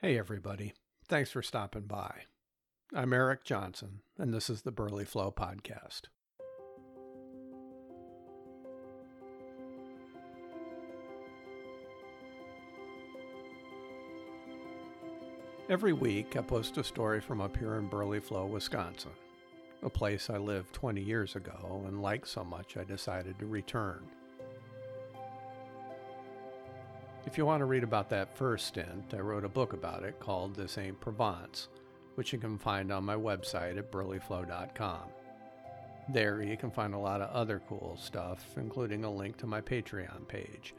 Hey, everybody. Thanks for stopping by. I'm Eric Johnson, and this is the Burley Flow Podcast. Every week, I post a story from up here in Burley Flow, Wisconsin, a place I lived 20 years ago and liked so much I decided to return. If you want to read about that first stint, I wrote a book about it called This Ain't Provence, which you can find on my website at burleyflow.com. There you can find a lot of other cool stuff, including a link to my Patreon page,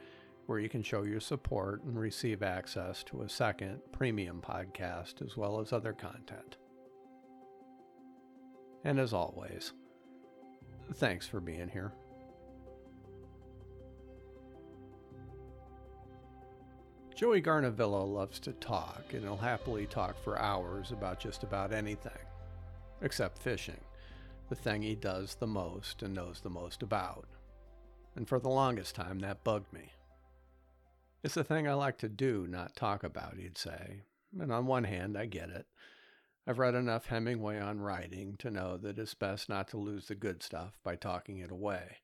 where you can show your support and receive access to a second premium podcast as well as other content. And as always, thanks for being here. Joey Garnavillo loves to talk, and he'll happily talk for hours about just about anything, except fishing, the thing he does the most and knows the most about. And for the longest time, that bugged me. It's the thing I like to do, not talk about, he'd say. And on one hand, I get it. I've read enough Hemingway on writing to know that it's best not to lose the good stuff by talking it away.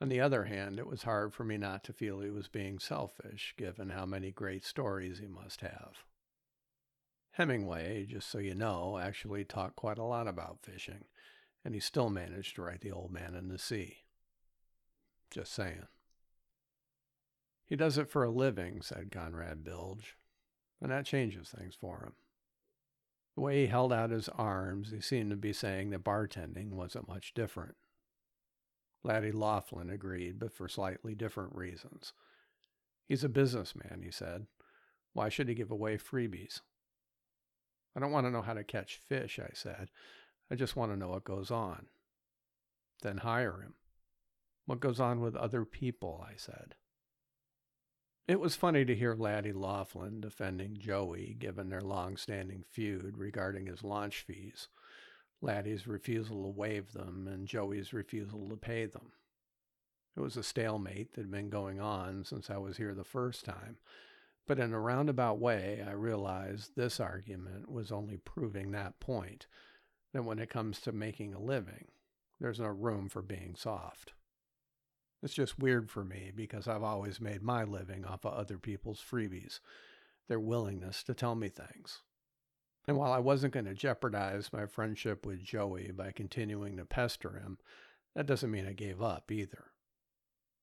On the other hand, it was hard for me not to feel he was being selfish, given how many great stories he must have. Hemingway, just so you know, actually talked quite a lot about fishing, and he still managed to write The Old Man and the Sea. Just saying. He does it for a living, said Conrad Bilge, and that changes things for him. The way he held out his arms, he seemed to be saying that bartending wasn't much different. Laddie Laughlin agreed, but for slightly different reasons. He's a businessman, he said. Why should he give away freebies? I don't want to know how to catch fish, I said. I just want to know what goes on. Then hire him. What goes on with other people, I said. It was funny to hear Laddie Laughlin defending Joey, given their long standing feud regarding his launch fees, Laddie's refusal to waive them, and Joey's refusal to pay them. It was a stalemate that had been going on since I was here the first time, but in a roundabout way, I realized this argument was only proving that point that when it comes to making a living, there's no room for being soft. It's just weird for me because I've always made my living off of other people's freebies, their willingness to tell me things. And while I wasn't going to jeopardize my friendship with Joey by continuing to pester him, that doesn't mean I gave up either.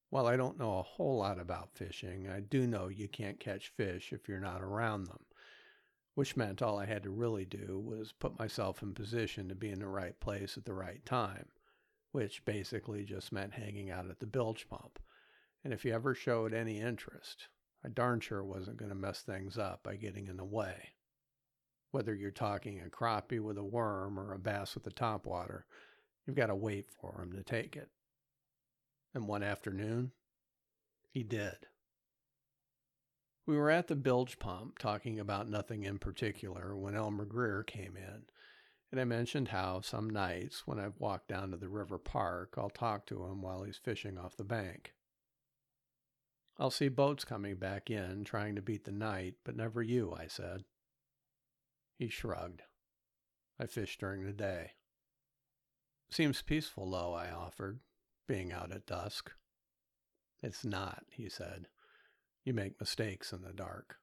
While I don't know a whole lot about fishing, I do know you can't catch fish if you're not around them, which meant all I had to really do was put myself in position to be in the right place at the right time which basically just meant hanging out at the bilge pump. And if you ever showed any interest, I darn sure wasn't going to mess things up by getting in the way. Whether you're talking a crappie with a worm or a bass with a topwater, you've got to wait for him to take it. And one afternoon, he did. We were at the bilge pump talking about nothing in particular when Elmer Greer came in and I mentioned how some nights when I've walked down to the river park, I'll talk to him while he's fishing off the bank. I'll see boats coming back in, trying to beat the night, but never you, I said. He shrugged. I fish during the day. Seems peaceful, though, I offered, being out at dusk. It's not, he said. You make mistakes in the dark.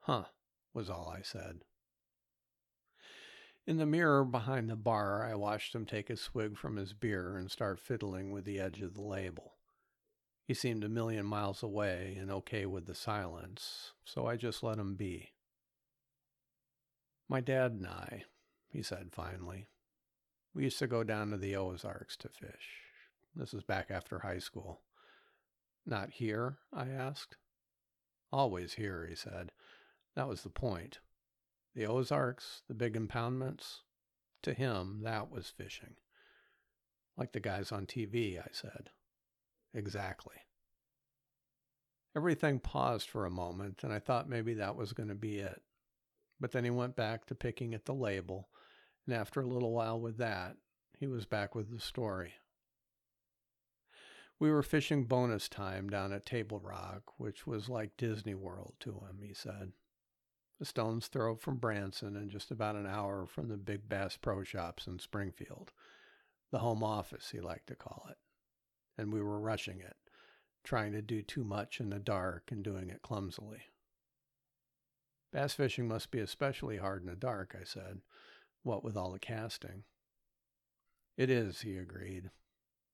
Huh, was all I said. In the mirror behind the bar, I watched him take a swig from his beer and start fiddling with the edge of the label. He seemed a million miles away and okay with the silence, so I just let him be. My dad and I, he said finally, we used to go down to the Ozarks to fish. This was back after high school. Not here? I asked. Always here, he said. That was the point. The Ozarks, the big impoundments, to him, that was fishing. Like the guys on TV, I said. Exactly. Everything paused for a moment, and I thought maybe that was going to be it. But then he went back to picking at the label, and after a little while with that, he was back with the story. We were fishing bonus time down at Table Rock, which was like Disney World to him, he said. a stone's throw from Branson and just about an hour from the big Bass Pro Shops in Springfield. The home office, he liked to call it. And we were rushing it, trying to do too much in the dark and doing it clumsily. Bass fishing must be especially hard in the dark, I said, what with all the casting. It is, he agreed.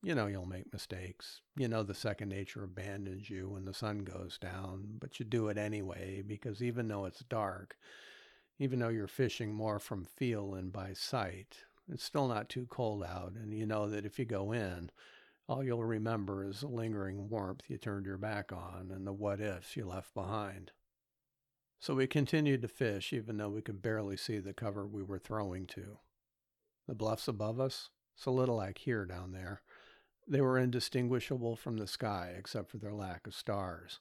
You know you'll make mistakes. You know the second nature abandons you when the sun goes down, but you do it anyway because even though it's dark, even though you're fishing more from feel than by sight, it's still not too cold out, and you know that if you go in, all you'll remember is the lingering warmth you turned your back on and the what ifs you left behind. So we continued to fish even though we could barely see the cover we were throwing to. The bluffs above us, so little like here down there, they were indistinguishable from the sky except for their lack of stars.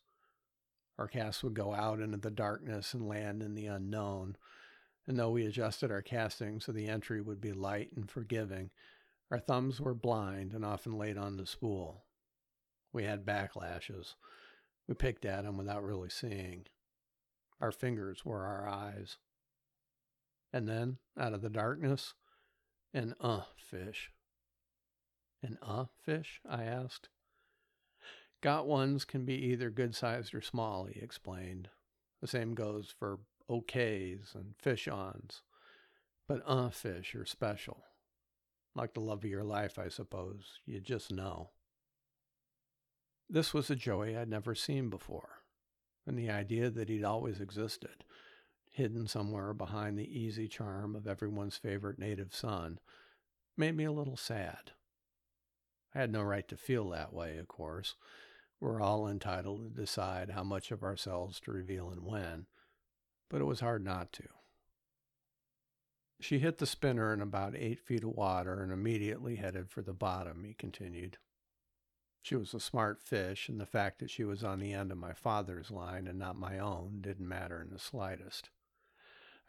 Our casts would go out into the darkness and land in the unknown, and though we adjusted our casting so the entry would be light and forgiving, our thumbs were blind and often laid on the spool. We had backlashes. We picked at them without really seeing. Our fingers were our eyes. And then, out of the darkness, an uh fish. An uh fish? I asked. Got ones can be either good sized or small, he explained. The same goes for okays and fish ons. But uh fish are special. Like the love of your life, I suppose. You just know. This was a Joey I'd never seen before, and the idea that he'd always existed, hidden somewhere behind the easy charm of everyone's favorite native son, made me a little sad. I had no right to feel that way, of course. We're all entitled to decide how much of ourselves to reveal and when, but it was hard not to. She hit the spinner in about eight feet of water and immediately headed for the bottom, he continued. She was a smart fish, and the fact that she was on the end of my father's line and not my own didn't matter in the slightest.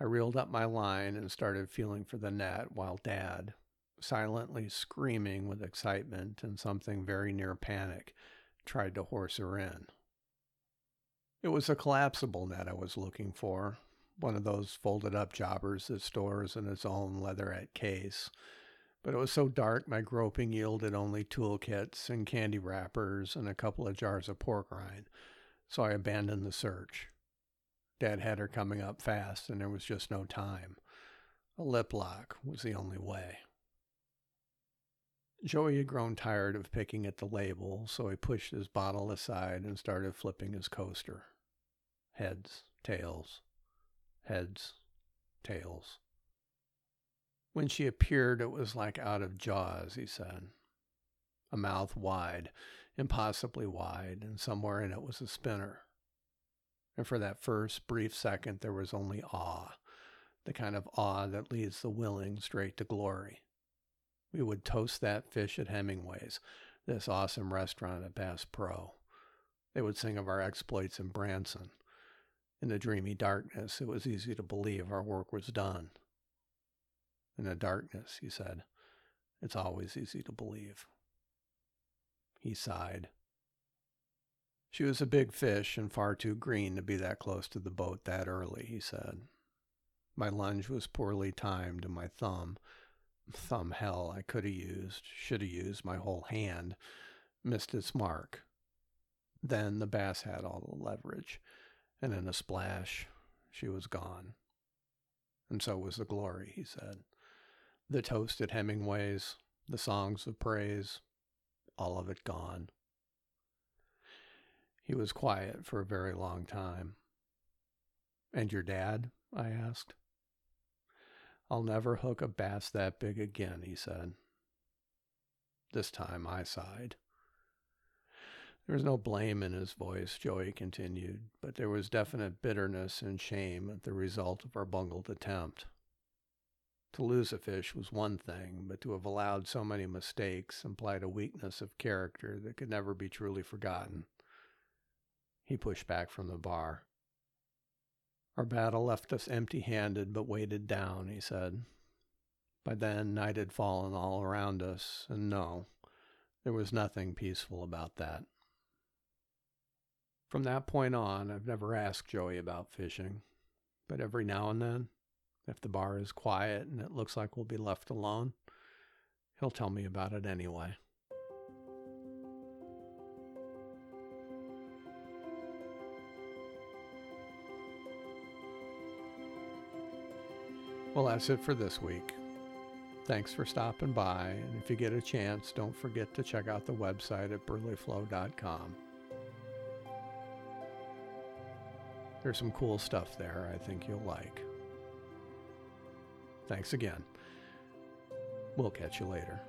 I reeled up my line and started feeling for the net while Dad, silently screaming with excitement and something very near panic, tried to horse her in. It was a collapsible net I was looking for, one of those folded up jobbers that stores in its own leatherette case. But it was so dark my groping yielded only toolkits and candy wrappers and a couple of jars of pork rind, so I abandoned the search. Dad had her coming up fast, and there was just no time. A lip lock was the only way. Joey had grown tired of picking at the label, so he pushed his bottle aside and started flipping his coaster. Heads, tails, heads, tails. When she appeared, it was like out of Jaws, he said. A mouth wide, impossibly wide, and somewhere in it was a spinner. And for that first brief second, there was only awe, the kind of awe that leads the willing straight to glory. We would toast that fish at Hemingway's, this awesome restaurant at Bass Pro. They would sing of our exploits in Branson. In the dreamy darkness, it was easy to believe our work was done. In the darkness, he said, it's always easy to believe. He sighed. She was a big fish and far too green to be that close to the boat that early, he said. My lunge was poorly timed, and my thumb, thumb hell I could have used, should have used my whole hand, missed its mark. Then the bass had all the leverage, and in a splash, she was gone. And so was the glory, he said. The toast at Hemingway's, the songs of praise, all of it gone. He was quiet for a very long time. And your dad? I asked. I'll never hook a bass that big again, he said. This time I sighed. There was no blame in his voice, Joey continued, but there was definite bitterness and shame at the result of our bungled attempt. To lose a fish was one thing, but to have allowed so many mistakes implied a weakness of character that could never be truly forgotten. He pushed back from the bar. Our battle left us empty handed but weighted down, he said. By then, night had fallen all around us, and no, there was nothing peaceful about that. From that point on, I've never asked Joey about fishing. but every now and then, if the bar is quiet and it looks like we'll be left alone, he'll tell me about it anyway. Well, that's it for this week. Thanks for stopping by, and if you get a chance, don't forget to check out the website at burleyflow.com. There's some cool stuff there I think you'll like. Thanks again. We'll catch you later.